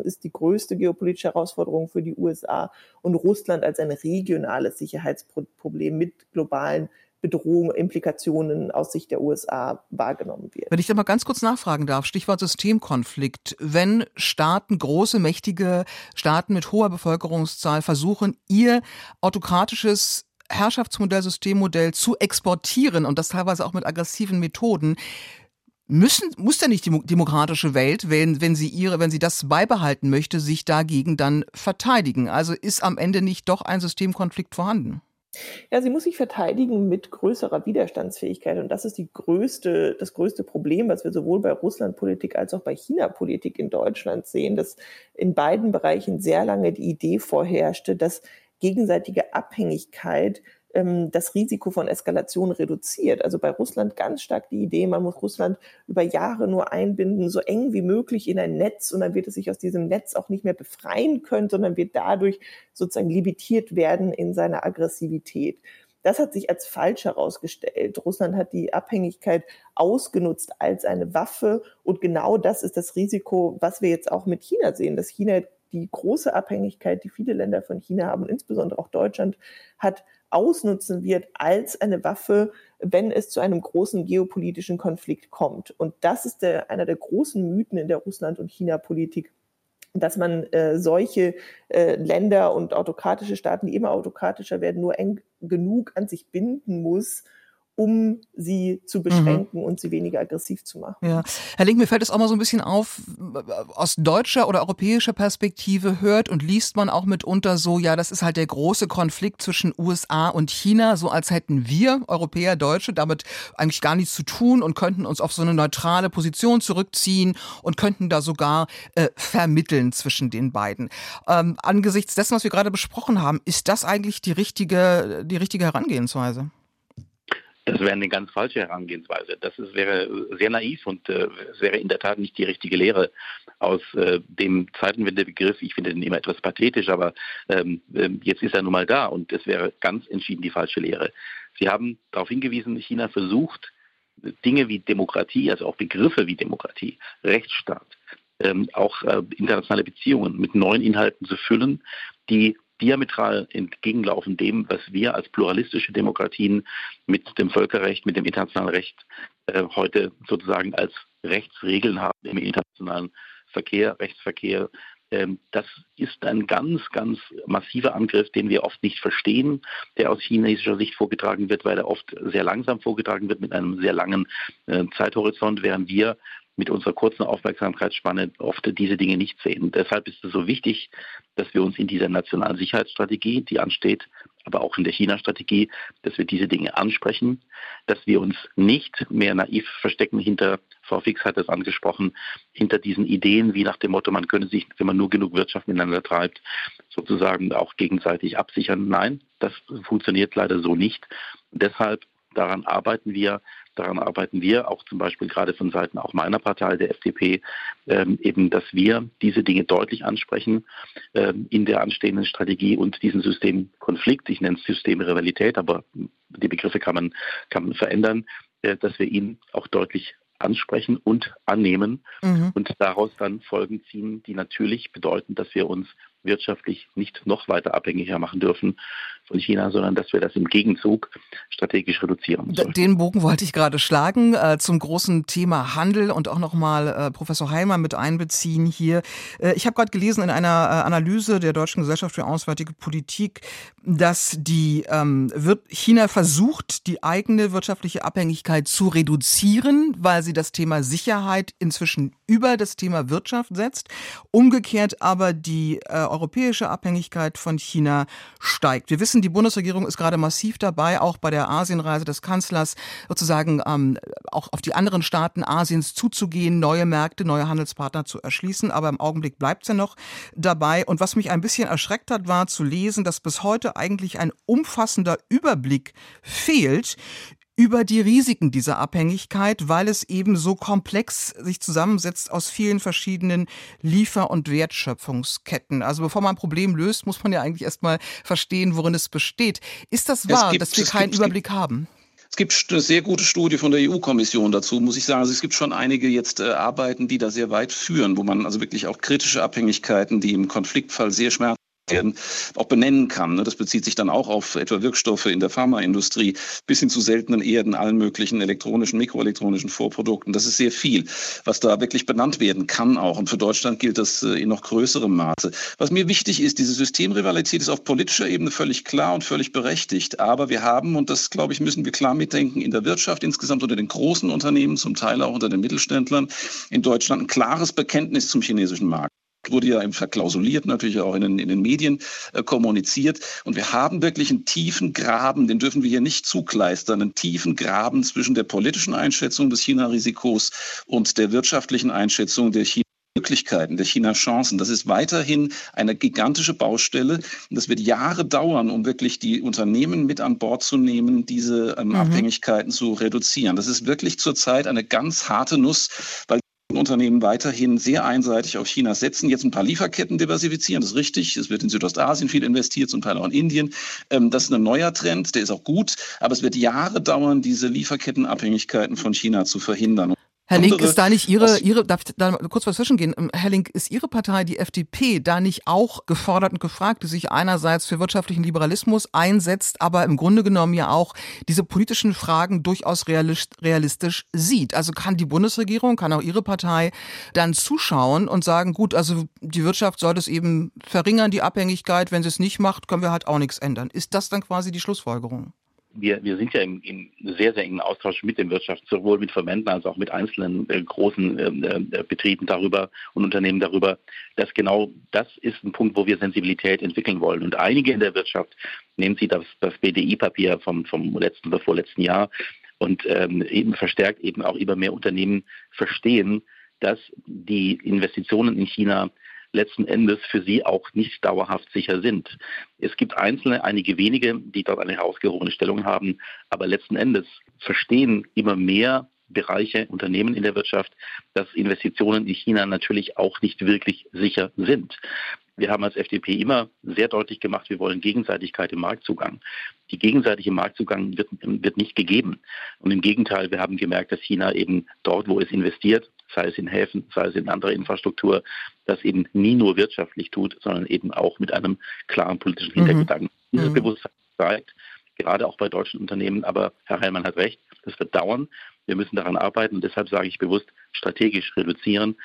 ist, die größte geopolitische Herausforderung für die USA und Russland als ein regionales Sicherheitsproblem mit globalen Bedrohungen, Implikationen aus Sicht der USA wahrgenommen wird. Wenn ich da mal ganz kurz nachfragen darf, Stichwort Systemkonflikt. Wenn Staaten, große, mächtige Staaten mit hoher Bevölkerungszahl versuchen, ihr autokratisches Herrschaftsmodell, Systemmodell zu exportieren und das teilweise auch mit aggressiven Methoden, müssen, muss ja nicht die demokratische Welt, wenn, wenn sie ihre, wenn sie das beibehalten möchte, sich dagegen dann verteidigen. Also ist am Ende nicht doch ein Systemkonflikt vorhanden? Ja, sie muss sich verteidigen mit größerer Widerstandsfähigkeit. Und das ist die größte, das größte Problem, was wir sowohl bei Russlandpolitik als auch bei China-Politik in Deutschland sehen, dass in beiden Bereichen sehr lange die Idee vorherrschte, dass gegenseitige Abhängigkeit ähm, das Risiko von Eskalation reduziert. Also bei Russland ganz stark die Idee, man muss Russland über Jahre nur einbinden, so eng wie möglich in ein Netz und dann wird es sich aus diesem Netz auch nicht mehr befreien können, sondern wird dadurch sozusagen limitiert werden in seiner Aggressivität. Das hat sich als falsch herausgestellt. Russland hat die Abhängigkeit ausgenutzt als eine Waffe und genau das ist das Risiko, was wir jetzt auch mit China sehen, dass China die große Abhängigkeit, die viele Länder von China haben, insbesondere auch Deutschland hat, ausnutzen wird als eine Waffe, wenn es zu einem großen geopolitischen Konflikt kommt. Und das ist der, einer der großen Mythen in der Russland- und China-Politik dass man äh, solche äh, Länder und autokratische Staaten, die immer autokratischer werden, nur eng genug an sich binden muss, um sie zu mhm. beschränken mhm. und sie weniger aggressiv zu machen. Ja. Herr Link, mir fällt es auch mal so ein bisschen auf, aus deutscher oder europäischer Perspektive hört und liest man auch mitunter so, ja, das ist halt der große Konflikt zwischen USA und China, so als hätten wir Europäer, Deutsche damit eigentlich gar nichts zu tun und könnten uns auf so eine neutrale Position zurückziehen und könnten da sogar äh, vermitteln zwischen den beiden. Ähm, angesichts dessen, was wir gerade besprochen haben, ist das eigentlich die richtige, die richtige Herangehensweise? Das wäre eine ganz falsche Herangehensweise. Das ist, wäre sehr naiv und äh, es wäre in der Tat nicht die richtige Lehre aus äh, dem Zeitenwendebegriff. Ich finde den immer etwas pathetisch, aber ähm, ähm, jetzt ist er nun mal da und es wäre ganz entschieden die falsche Lehre. Sie haben darauf hingewiesen, China versucht, Dinge wie Demokratie, also auch Begriffe wie Demokratie, Rechtsstaat, ähm, auch äh, internationale Beziehungen mit neuen Inhalten zu füllen, die diametral entgegenlaufen dem, was wir als pluralistische Demokratien mit dem Völkerrecht, mit dem internationalen Recht äh, heute sozusagen als Rechtsregeln haben im internationalen Verkehr, Rechtsverkehr. Ähm, das ist ein ganz, ganz massiver Angriff, den wir oft nicht verstehen, der aus chinesischer Sicht vorgetragen wird, weil er oft sehr langsam vorgetragen wird mit einem sehr langen äh, Zeithorizont, während wir mit unserer kurzen Aufmerksamkeitsspanne oft diese Dinge nicht sehen. Deshalb ist es so wichtig, dass wir uns in dieser nationalen Sicherheitsstrategie, die ansteht, aber auch in der China-Strategie, dass wir diese Dinge ansprechen, dass wir uns nicht mehr naiv verstecken hinter, Frau Fix hat es angesprochen, hinter diesen Ideen wie nach dem Motto, man könne sich, wenn man nur genug Wirtschaft miteinander treibt, sozusagen auch gegenseitig absichern. Nein, das funktioniert leider so nicht. Deshalb daran arbeiten wir, Daran arbeiten wir auch zum Beispiel gerade von Seiten auch meiner Partei, der FDP, ähm, eben, dass wir diese Dinge deutlich ansprechen ähm, in der anstehenden Strategie und diesen Systemkonflikt, ich nenne es Systemrivalität, aber die Begriffe kann man, kann man verändern, äh, dass wir ihn auch deutlich ansprechen und annehmen mhm. und daraus dann Folgen ziehen, die natürlich bedeuten, dass wir uns wirtschaftlich nicht noch weiter abhängiger machen dürfen von China, sondern dass wir das im Gegenzug strategisch reduzieren. Sollten. Den Bogen wollte ich gerade schlagen äh, zum großen Thema Handel und auch nochmal äh, Professor Heimer mit einbeziehen hier. Äh, ich habe gerade gelesen in einer äh, Analyse der Deutschen Gesellschaft für Auswärtige Politik, dass die ähm, wird China versucht, die eigene wirtschaftliche Abhängigkeit zu reduzieren, weil sie das Thema Sicherheit inzwischen über das Thema Wirtschaft setzt. Umgekehrt aber die äh, europäische Abhängigkeit von China steigt. Wir wissen, die Bundesregierung ist gerade massiv dabei, auch bei der Asienreise des Kanzlers sozusagen ähm, auch auf die anderen Staaten Asiens zuzugehen, neue Märkte, neue Handelspartner zu erschließen. Aber im Augenblick bleibt ja noch dabei. Und was mich ein bisschen erschreckt hat, war zu lesen, dass bis heute eigentlich ein umfassender Überblick fehlt über die Risiken dieser Abhängigkeit, weil es eben so komplex sich zusammensetzt aus vielen verschiedenen Liefer- und Wertschöpfungsketten. Also bevor man ein Problem löst, muss man ja eigentlich erstmal verstehen, worin es besteht. Ist das wahr, gibt, dass wir keinen gibt, Überblick haben? Es gibt eine sehr gute Studie von der EU-Kommission dazu, muss ich sagen. Also es gibt schon einige jetzt äh, Arbeiten, die da sehr weit führen, wo man also wirklich auch kritische Abhängigkeiten, die im Konfliktfall sehr schmerzhaft werden, auch benennen kann. Ne? Das bezieht sich dann auch auf etwa Wirkstoffe in der Pharmaindustrie bis hin zu seltenen Erden, allen möglichen elektronischen, mikroelektronischen Vorprodukten. Das ist sehr viel, was da wirklich benannt werden kann auch. Und für Deutschland gilt das äh, in noch größerem Maße. Was mir wichtig ist, diese Systemrivalität ist auf politischer Ebene völlig klar und völlig berechtigt. Aber wir haben, und das glaube ich, müssen wir klar mitdenken, in der Wirtschaft insgesamt unter den großen Unternehmen, zum Teil auch unter den Mittelständlern in Deutschland ein klares Bekenntnis zum chinesischen Markt wurde ja im verklausuliert, natürlich auch in den, in den Medien äh, kommuniziert. Und wir haben wirklich einen tiefen Graben, den dürfen wir hier nicht zukleistern, einen tiefen Graben zwischen der politischen Einschätzung des China-Risikos und der wirtschaftlichen Einschätzung der China. Möglichkeiten, der China-Chancen. Das ist weiterhin eine gigantische Baustelle. Und das wird Jahre dauern, um wirklich die Unternehmen mit an Bord zu nehmen, diese ähm, mhm. Abhängigkeiten zu reduzieren. Das ist wirklich zurzeit eine ganz harte Nuss, weil Unternehmen weiterhin sehr einseitig auf China setzen, jetzt ein paar Lieferketten diversifizieren, das ist richtig. Es wird in Südostasien viel investiert, zum Teil auch in Indien. Ähm, das ist ein neuer Trend, der ist auch gut, aber es wird Jahre dauern, diese Lieferkettenabhängigkeiten von China zu verhindern. Herr Link, ist da nicht Ihre, Ihre, darf ich da kurz was zwischengehen? Herr Link, ist Ihre Partei, die FDP, da nicht auch gefordert und gefragt, die sich einerseits für wirtschaftlichen Liberalismus einsetzt, aber im Grunde genommen ja auch diese politischen Fragen durchaus realistisch sieht? Also kann die Bundesregierung, kann auch Ihre Partei dann zuschauen und sagen, gut, also die Wirtschaft soll das eben verringern, die Abhängigkeit, wenn sie es nicht macht, können wir halt auch nichts ändern. Ist das dann quasi die Schlussfolgerung? Wir, wir sind ja im, im sehr, sehr engen Austausch mit der Wirtschaft, sowohl mit Verbänden als auch mit einzelnen äh, großen ähm, äh, Betrieben darüber und Unternehmen darüber, dass genau das ist ein Punkt, wo wir Sensibilität entwickeln wollen. Und einige in der Wirtschaft, nehmen Sie das, das BDI-Papier vom, vom letzten oder vorletzten Jahr und ähm, eben verstärkt eben auch immer mehr Unternehmen verstehen, dass die Investitionen in China letzten Endes für sie auch nicht dauerhaft sicher sind. Es gibt einzelne, einige wenige, die dort eine herausgehobene Stellung haben, aber letzten Endes verstehen immer mehr Bereiche, Unternehmen in der Wirtschaft, dass Investitionen in China natürlich auch nicht wirklich sicher sind. Wir haben als FDP immer sehr deutlich gemacht, wir wollen Gegenseitigkeit im Marktzugang. Die gegenseitige Marktzugang wird, wird nicht gegeben. Und im Gegenteil, wir haben gemerkt, dass China eben dort, wo es investiert, sei es in Häfen, sei es in andere Infrastruktur, das eben nie nur wirtschaftlich tut, sondern eben auch mit einem klaren politischen Hintergedanken. Mhm. Dieses mhm. Bewusstsein zeigt, gerade auch bei deutschen Unternehmen, aber Herr Heilmann hat recht, das wird dauern. Wir müssen daran arbeiten und deshalb sage ich bewusst, strategisch reduzieren,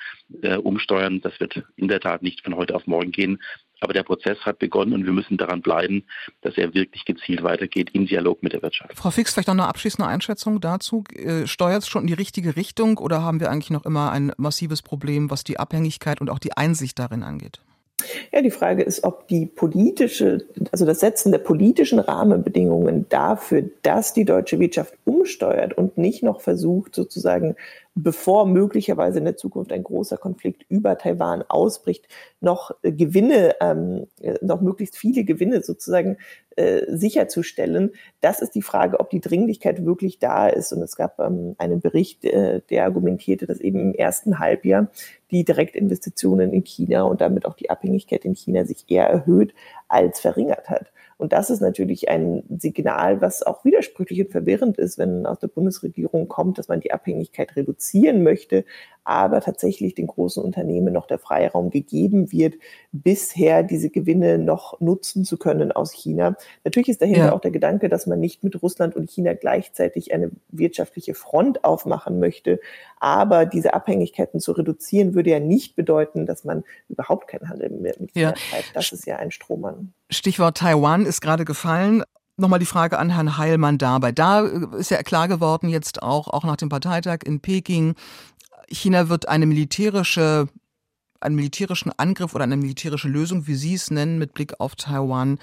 äh, umsteuern, das wird in der Tat nicht von heute auf morgen gehen. Aber der Prozess hat begonnen und wir müssen daran bleiben, dass er wirklich gezielt weitergeht im Dialog mit der Wirtschaft. Frau Fix, vielleicht noch eine abschließende Einschätzung dazu. Äh, steuert es schon in die richtige Richtung oder haben wir eigentlich noch immer ein massives Problem, was die Abhängigkeit und auch die Einsicht darin angeht? Ja, die Frage ist, ob die politische, also das Setzen der politischen Rahmenbedingungen dafür, dass die deutsche Wirtschaft umsteuert und nicht noch versucht, sozusagen bevor möglicherweise in der Zukunft ein großer Konflikt über Taiwan ausbricht, noch äh, Gewinne, ähm, äh, noch möglichst viele Gewinne sozusagen äh, sicherzustellen. Das ist die Frage, ob die Dringlichkeit wirklich da ist. Und es gab ähm, einen Bericht, äh, der argumentierte, dass eben im ersten Halbjahr die Direktinvestitionen in China und damit auch die Abhängigkeit in China sich eher erhöht als verringert hat. Und das ist natürlich ein Signal, was auch widersprüchlich und verwirrend ist, wenn aus der Bundesregierung kommt, dass man die Abhängigkeit reduzieren möchte, aber tatsächlich den großen Unternehmen noch der Freiraum gegeben wird, bisher diese Gewinne noch nutzen zu können aus China. Natürlich ist dahinter ja. auch der Gedanke, dass man nicht mit Russland und China gleichzeitig eine wirtschaftliche Front aufmachen möchte. Aber diese Abhängigkeiten zu reduzieren, würde ja nicht bedeuten, dass man überhaupt keinen Handel mehr mit China ja. treibt. Das ist ja ein Strohmann. Stichwort Taiwan ist gerade gefallen. Nochmal die Frage an Herrn Heilmann dabei. Da ist ja klar geworden jetzt auch, auch nach dem Parteitag in Peking, China wird eine militärische einen militärischen Angriff oder eine militärische Lösung, wie Sie es nennen, mit Blick auf Taiwan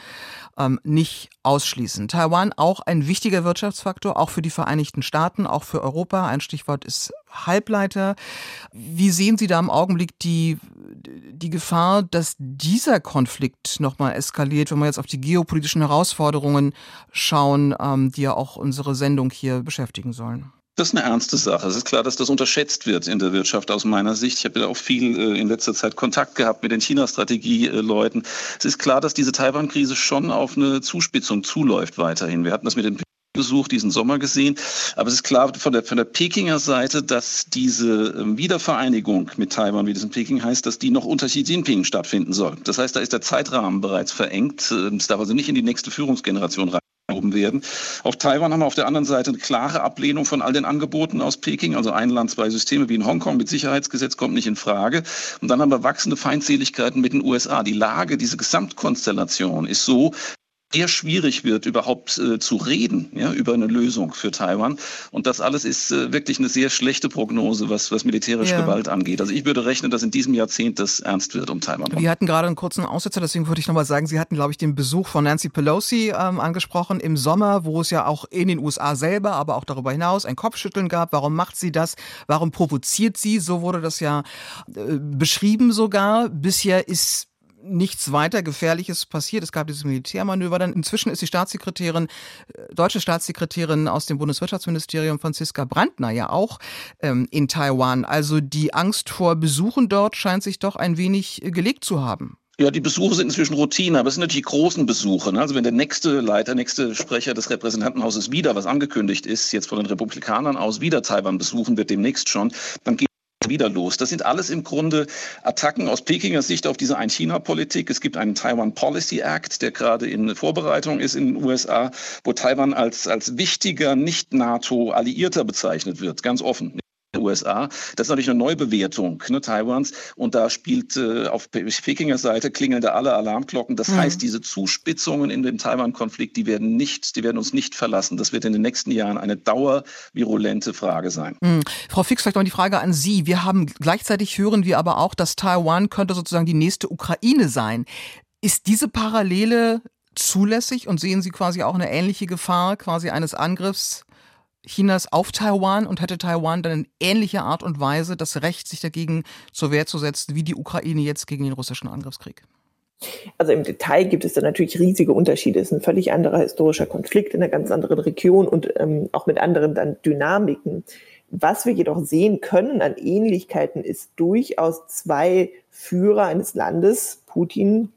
ähm, nicht ausschließen. Taiwan auch ein wichtiger Wirtschaftsfaktor, auch für die Vereinigten Staaten, auch für Europa. Ein Stichwort ist Halbleiter. Wie sehen Sie da im Augenblick die, die Gefahr, dass dieser Konflikt nochmal eskaliert, wenn wir jetzt auf die geopolitischen Herausforderungen schauen, ähm, die ja auch unsere Sendung hier beschäftigen sollen? Das ist eine ernste Sache. Es ist klar, dass das unterschätzt wird in der Wirtschaft aus meiner Sicht. Ich habe ja auch viel äh, in letzter Zeit Kontakt gehabt mit den China-Strategie-Leuten. Es ist klar, dass diese Taiwan-Krise schon auf eine Zuspitzung zuläuft weiterhin. Wir hatten das mit dem Besuch diesen Sommer gesehen. Aber es ist klar von der, von der Pekinger Seite, dass diese ähm, Wiedervereinigung mit Taiwan, wie das in Peking heißt, dass die noch unter Xi Jinping stattfinden soll. Das heißt, da ist der Zeitrahmen bereits verengt. Es darf also nicht in die nächste Führungsgeneration rein werden. Auf Taiwan haben wir auf der anderen Seite eine klare Ablehnung von all den Angeboten aus Peking. Also ein Land, zwei Systeme wie in Hongkong mit Sicherheitsgesetz kommt nicht in Frage. Und dann haben wir wachsende Feindseligkeiten mit den USA. Die Lage, diese Gesamtkonstellation ist so, eher schwierig wird, überhaupt äh, zu reden ja, über eine Lösung für Taiwan. Und das alles ist äh, wirklich eine sehr schlechte Prognose, was, was militärische ja. Gewalt angeht. Also ich würde rechnen, dass in diesem Jahrzehnt das ernst wird um Taiwan. Wir hatten gerade einen kurzen Aussetzer, deswegen würde ich nochmal sagen, Sie hatten, glaube ich, den Besuch von Nancy Pelosi ähm, angesprochen im Sommer, wo es ja auch in den USA selber, aber auch darüber hinaus ein Kopfschütteln gab. Warum macht sie das? Warum provoziert sie? So wurde das ja äh, beschrieben sogar. Bisher ist nichts weiter Gefährliches passiert. Es gab dieses Militärmanöver. Dann inzwischen ist die Staatssekretärin, äh, deutsche Staatssekretärin aus dem Bundeswirtschaftsministerium, Franziska Brandner, ja auch ähm, in Taiwan. Also die Angst vor Besuchen dort scheint sich doch ein wenig gelegt zu haben. Ja, die Besuche sind inzwischen Routine, aber es sind natürlich die großen Besuche. Ne? Also wenn der nächste Leiter, nächste Sprecher des Repräsentantenhauses wieder, was angekündigt ist, jetzt von den Republikanern aus wieder Taiwan besuchen wird, demnächst schon, dann geht wieder los. Das sind alles im Grunde Attacken aus Pekinger Sicht auf diese Ein-China-Politik. Es gibt einen Taiwan Policy Act, der gerade in Vorbereitung ist in den USA, wo Taiwan als, als wichtiger Nicht-NATO-Alliierter bezeichnet wird, ganz offen. USA. Das ist natürlich eine Neubewertung ne, Taiwans und da spielt äh, auf Pekinger Seite klingeln da alle Alarmglocken. Das mhm. heißt, diese Zuspitzungen in dem Taiwan-Konflikt, die werden nicht, die werden uns nicht verlassen. Das wird in den nächsten Jahren eine dauervirulente Frage sein. Mhm. Frau Fix, vielleicht noch die Frage an Sie. Wir haben gleichzeitig hören wir aber auch, dass Taiwan könnte sozusagen die nächste Ukraine sein. Ist diese Parallele zulässig und sehen Sie quasi auch eine ähnliche Gefahr quasi eines Angriffs Chinas auf Taiwan und hätte Taiwan dann in ähnlicher Art und Weise das Recht, sich dagegen zur Wehr zu setzen, wie die Ukraine jetzt gegen den russischen Angriffskrieg? Also im Detail gibt es da natürlich riesige Unterschiede. Es ist ein völlig anderer historischer Konflikt in einer ganz anderen Region und ähm, auch mit anderen dann Dynamiken. Was wir jedoch sehen können an Ähnlichkeiten ist durchaus zwei Führer eines Landes, Putin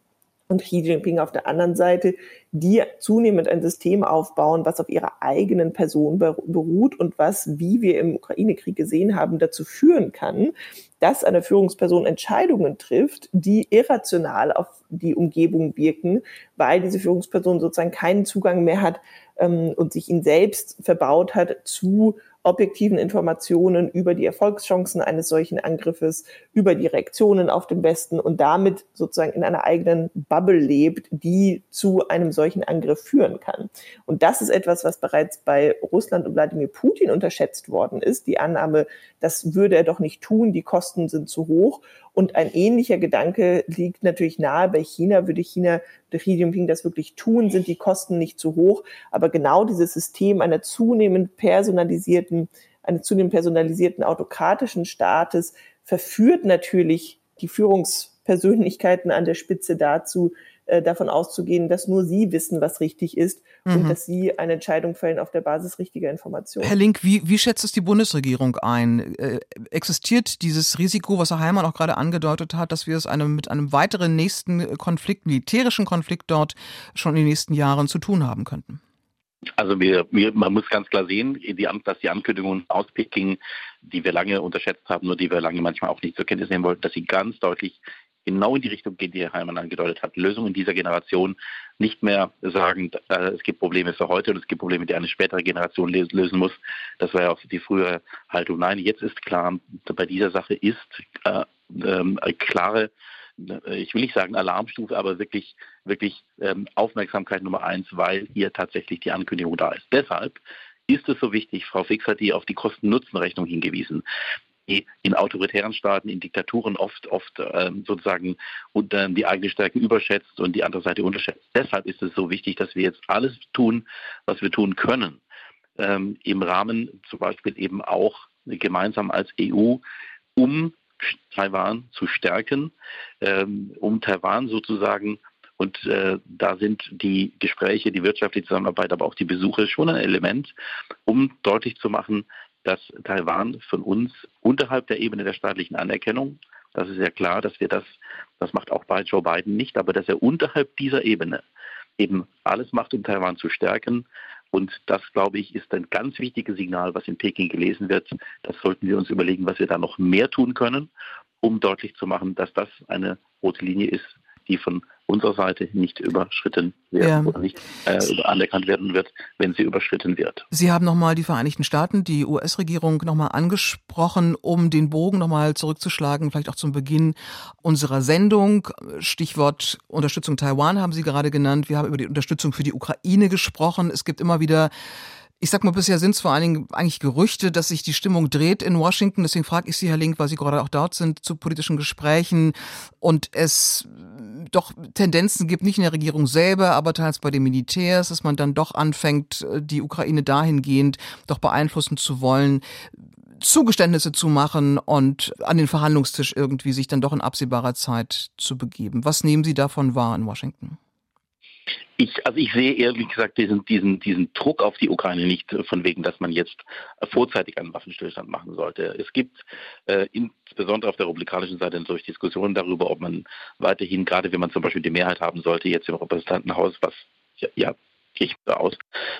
und Xi Jinping auf der anderen Seite, die zunehmend ein System aufbauen, was auf ihrer eigenen Person beruht und was, wie wir im Ukraine-Krieg gesehen haben, dazu führen kann, dass eine Führungsperson Entscheidungen trifft, die irrational auf die Umgebung wirken, weil diese Führungsperson sozusagen keinen Zugang mehr hat ähm, und sich ihn selbst verbaut hat zu objektiven Informationen über die Erfolgschancen eines solchen Angriffes, über die Reaktionen auf den Westen und damit sozusagen in einer eigenen Bubble lebt, die zu einem solchen Angriff führen kann. Und das ist etwas, was bereits bei Russland und Wladimir Putin unterschätzt worden ist. Die Annahme, das würde er doch nicht tun, die Kosten sind zu hoch. Und ein ähnlicher Gedanke liegt natürlich nahe bei China. Würde China, würde Xi Jinping das wirklich tun, sind die Kosten nicht zu hoch. Aber genau dieses System einer zunehmend personalisierten, eines zunehmend personalisierten autokratischen Staates verführt natürlich die Führungspersönlichkeiten an der Spitze dazu, äh, davon auszugehen, dass nur sie wissen, was richtig ist mhm. und dass sie eine Entscheidung fällen auf der Basis richtiger Informationen. Herr Link, wie, wie schätzt es die Bundesregierung ein? Äh, existiert dieses Risiko, was Herr Heimann auch gerade angedeutet hat, dass wir es einem, mit einem weiteren nächsten Konflikt, militärischen Konflikt dort schon in den nächsten Jahren zu tun haben könnten? Also wir, wir, man muss ganz klar sehen, die, dass die Ankündigungen aus Peking, die wir lange unterschätzt haben, nur die wir lange manchmal auch nicht zur Kenntnis nehmen wollten, dass sie ganz deutlich genau in die Richtung geht, die Herr Heimann angedeutet hat. Lösungen dieser Generation nicht mehr sagen, äh, es gibt Probleme für heute und es gibt Probleme, die eine spätere Generation lösen muss. Das war ja auch die frühere Haltung. Nein, jetzt ist klar, bei dieser Sache ist äh, äh, klare ich will nicht sagen Alarmstufe, aber wirklich, wirklich ähm, Aufmerksamkeit Nummer eins, weil hier tatsächlich die Ankündigung da ist. Deshalb ist es so wichtig, Frau Fix hat die auf die Kosten-Nutzen-Rechnung hingewiesen in autoritären Staaten, in Diktaturen oft, oft ähm, sozusagen und, ähm, die eigene Stärke überschätzt und die andere Seite unterschätzt. Deshalb ist es so wichtig, dass wir jetzt alles tun, was wir tun können, ähm, im Rahmen zum Beispiel eben auch gemeinsam als EU, um Taiwan zu stärken, ähm, um Taiwan sozusagen und äh, da sind die Gespräche, die wirtschaftliche Zusammenarbeit, aber auch die Besuche schon ein Element, um deutlich zu machen, dass Taiwan von uns unterhalb der Ebene der staatlichen Anerkennung, das ist ja klar, dass wir das, das macht auch bei Joe Biden nicht, aber dass er unterhalb dieser Ebene eben alles macht, um Taiwan zu stärken. Und das, glaube ich, ist ein ganz wichtiges Signal, was in Peking gelesen wird. Das sollten wir uns überlegen, was wir da noch mehr tun können, um deutlich zu machen, dass das eine rote Linie ist, die von unserer Seite nicht überschritten werden ja. oder nicht äh, anerkannt werden wird, wenn sie überschritten wird. Sie haben nochmal die Vereinigten Staaten, die US-Regierung nochmal angesprochen, um den Bogen nochmal zurückzuschlagen, vielleicht auch zum Beginn unserer Sendung. Stichwort Unterstützung Taiwan haben Sie gerade genannt. Wir haben über die Unterstützung für die Ukraine gesprochen. Es gibt immer wieder ich sag mal, bisher sind es vor allen Dingen eigentlich Gerüchte, dass sich die Stimmung dreht in Washington. Deswegen frage ich Sie, Herr Link, weil Sie gerade auch dort sind, zu politischen Gesprächen und es doch Tendenzen gibt, nicht in der Regierung selber, aber teils bei den Militärs, dass man dann doch anfängt, die Ukraine dahingehend doch beeinflussen zu wollen, Zugeständnisse zu machen und an den Verhandlungstisch irgendwie sich dann doch in absehbarer Zeit zu begeben. Was nehmen Sie davon wahr in Washington? Ich, also ich sehe ehrlich gesagt diesen, diesen, diesen Druck auf die Ukraine nicht von wegen, dass man jetzt vorzeitig einen Waffenstillstand machen sollte. Es gibt äh, insbesondere auf der republikanischen Seite natürlich Diskussionen darüber, ob man weiterhin, gerade wenn man zum Beispiel die Mehrheit haben sollte, jetzt im Repräsentantenhaus, was ja, ja gehe ich aus.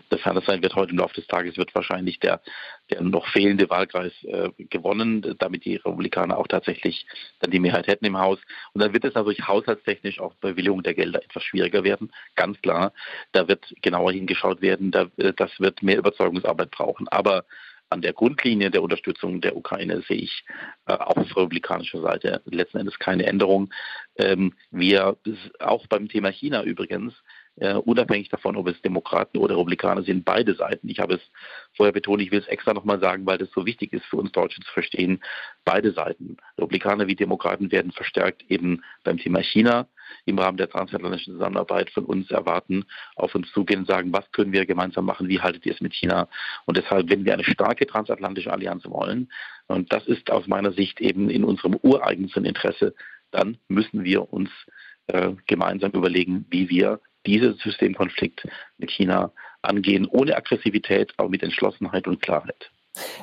Sofern das sein wird heute im Laufe des Tages, wird wahrscheinlich der, der noch fehlende Wahlkreis äh, gewonnen, damit die Republikaner auch tatsächlich dann die Mehrheit hätten im Haus. Und dann wird es natürlich haushaltstechnisch auch bei Bewilligung der Gelder etwas schwieriger werden, ganz klar. Da wird genauer hingeschaut werden, da, äh, das wird mehr Überzeugungsarbeit brauchen. Aber an der Grundlinie der Unterstützung der Ukraine sehe ich äh, auch auf republikanischer Seite letzten Endes keine Änderung. Ähm, wir auch beim Thema China übrigens äh, unabhängig davon, ob es Demokraten oder Republikaner sind, beide Seiten. Ich habe es vorher betont, ich will es extra nochmal sagen, weil das so wichtig ist für uns Deutsche zu verstehen. Beide Seiten, Republikaner wie Demokraten, werden verstärkt eben beim Thema China im Rahmen der transatlantischen Zusammenarbeit von uns erwarten, auf uns zugehen und sagen, was können wir gemeinsam machen, wie haltet ihr es mit China? Und deshalb, wenn wir eine starke transatlantische Allianz wollen, und das ist aus meiner Sicht eben in unserem ureigensten Interesse, dann müssen wir uns äh, gemeinsam überlegen, wie wir diesen Systemkonflikt mit China angehen, ohne Aggressivität, aber mit Entschlossenheit und Klarheit.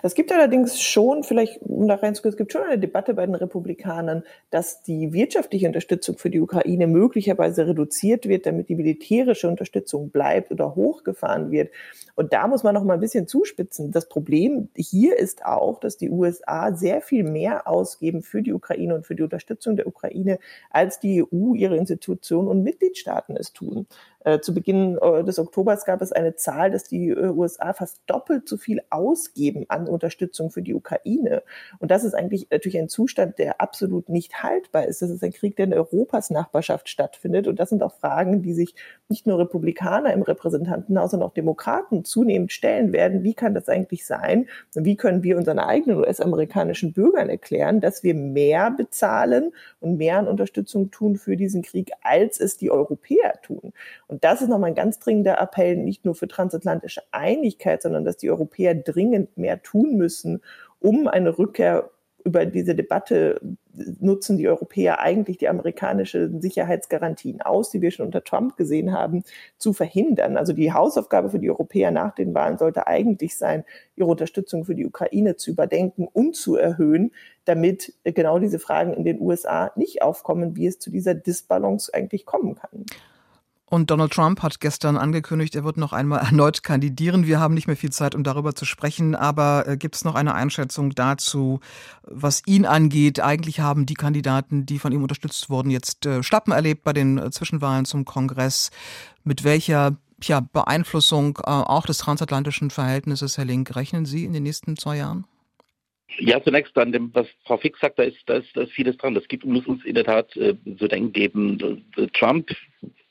Es gibt allerdings schon, vielleicht um da reinzugehen, es gibt schon eine Debatte bei den Republikanern, dass die wirtschaftliche Unterstützung für die Ukraine möglicherweise reduziert wird, damit die militärische Unterstützung bleibt oder hochgefahren wird. Und da muss man noch mal ein bisschen zuspitzen. Das Problem hier ist auch, dass die USA sehr viel mehr ausgeben für die Ukraine und für die Unterstützung der Ukraine, als die EU, ihre Institutionen und Mitgliedstaaten es tun. Äh, zu Beginn äh, des Oktobers gab es eine Zahl, dass die äh, USA fast doppelt so viel ausgeben an Unterstützung für die Ukraine. Und das ist eigentlich natürlich ein Zustand, der absolut nicht haltbar ist. Das ist ein Krieg, der in Europas Nachbarschaft stattfindet. Und das sind auch Fragen, die sich nicht nur Republikaner im Repräsentantenhaus, sondern auch Demokraten zunehmend stellen werden. Wie kann das eigentlich sein? Und wie können wir unseren eigenen US-amerikanischen Bürgern erklären, dass wir mehr bezahlen und mehr an Unterstützung tun für diesen Krieg, als es die Europäer tun? Das ist nochmal ein ganz dringender Appell, nicht nur für transatlantische Einigkeit, sondern dass die Europäer dringend mehr tun müssen, um eine Rückkehr über diese Debatte nutzen die Europäer eigentlich die amerikanischen Sicherheitsgarantien aus, die wir schon unter Trump gesehen haben, zu verhindern. Also die Hausaufgabe für die Europäer nach den Wahlen sollte eigentlich sein, ihre Unterstützung für die Ukraine zu überdenken und zu erhöhen, damit genau diese Fragen in den USA nicht aufkommen, wie es zu dieser Disbalance eigentlich kommen kann. Und Donald Trump hat gestern angekündigt, er wird noch einmal <laughs> erneut kandidieren. Wir haben nicht mehr viel Zeit, um darüber zu sprechen, aber äh, gibt es noch eine Einschätzung dazu, was ihn angeht? Eigentlich haben die Kandidaten, die von ihm unterstützt wurden, jetzt äh, Schlappen erlebt bei den äh, Zwischenwahlen zum Kongress. Mit welcher ja, Beeinflussung auch des transatlantischen Verhältnisses, Herr Link, rechnen Sie in den nächsten zwei Jahren? Ja, zunächst an dem, was Frau Fix sagt, da ist, da ist, da ist vieles dran. Das gibt, muss uns in der Tat äh, zu denken geben. Trump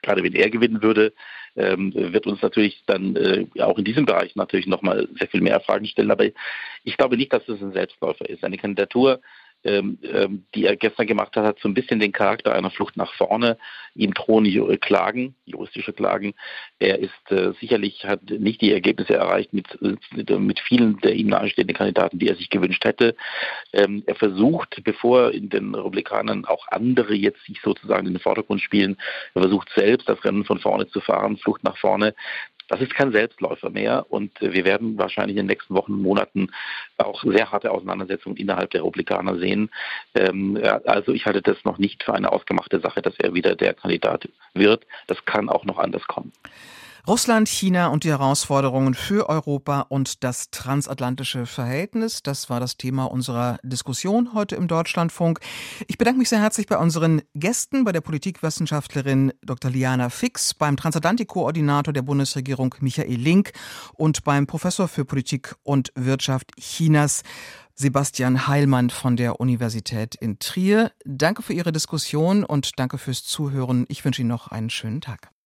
gerade wenn er gewinnen würde, ähm, wird uns natürlich dann äh, auch in diesem Bereich natürlich nochmal sehr viel mehr Fragen stellen. Aber ich glaube nicht, dass das ein Selbstläufer ist. Eine Kandidatur ähm, ähm, die er gestern gemacht hat, hat so ein bisschen den Charakter einer Flucht nach vorne. Ihm drohen Klagen, juristische Klagen. Er ist äh, sicherlich, hat nicht die Ergebnisse erreicht mit, mit, mit, vielen der ihm nahestehenden Kandidaten, die er sich gewünscht hätte. Ähm, er versucht, bevor in den Republikanern auch andere jetzt sich sozusagen in den Vordergrund spielen, er versucht selbst das Rennen von vorne zu fahren, Flucht nach vorne. Das ist kein Selbstläufer mehr und äh, wir werden wahrscheinlich in den nächsten Wochen und Monaten auch sehr harte Auseinandersetzungen innerhalb der Republikaner sehen. Ähm, also ich halte das noch nicht für eine ausgemachte Sache, dass er wieder der Kandidat wird. Das kann auch noch anders kommen. Russland, China und die Herausforderungen für Europa und das transatlantische Verhältnis. Das war das Thema unserer Diskussion heute im Deutschlandfunk. Ich bedanke mich sehr herzlich bei unseren Gästen, bei der Politikwissenschaftlerin Dr. Liana Fix, beim Transatlantikkoordinator der Bundesregierung Michael Link und beim Professor für Politik und Wirtschaft Chinas Sebastian Heilmann von der Universität in Trier. Danke für Ihre Diskussion und danke fürs Zuhören. Ich wünsche Ihnen noch einen schönen Tag.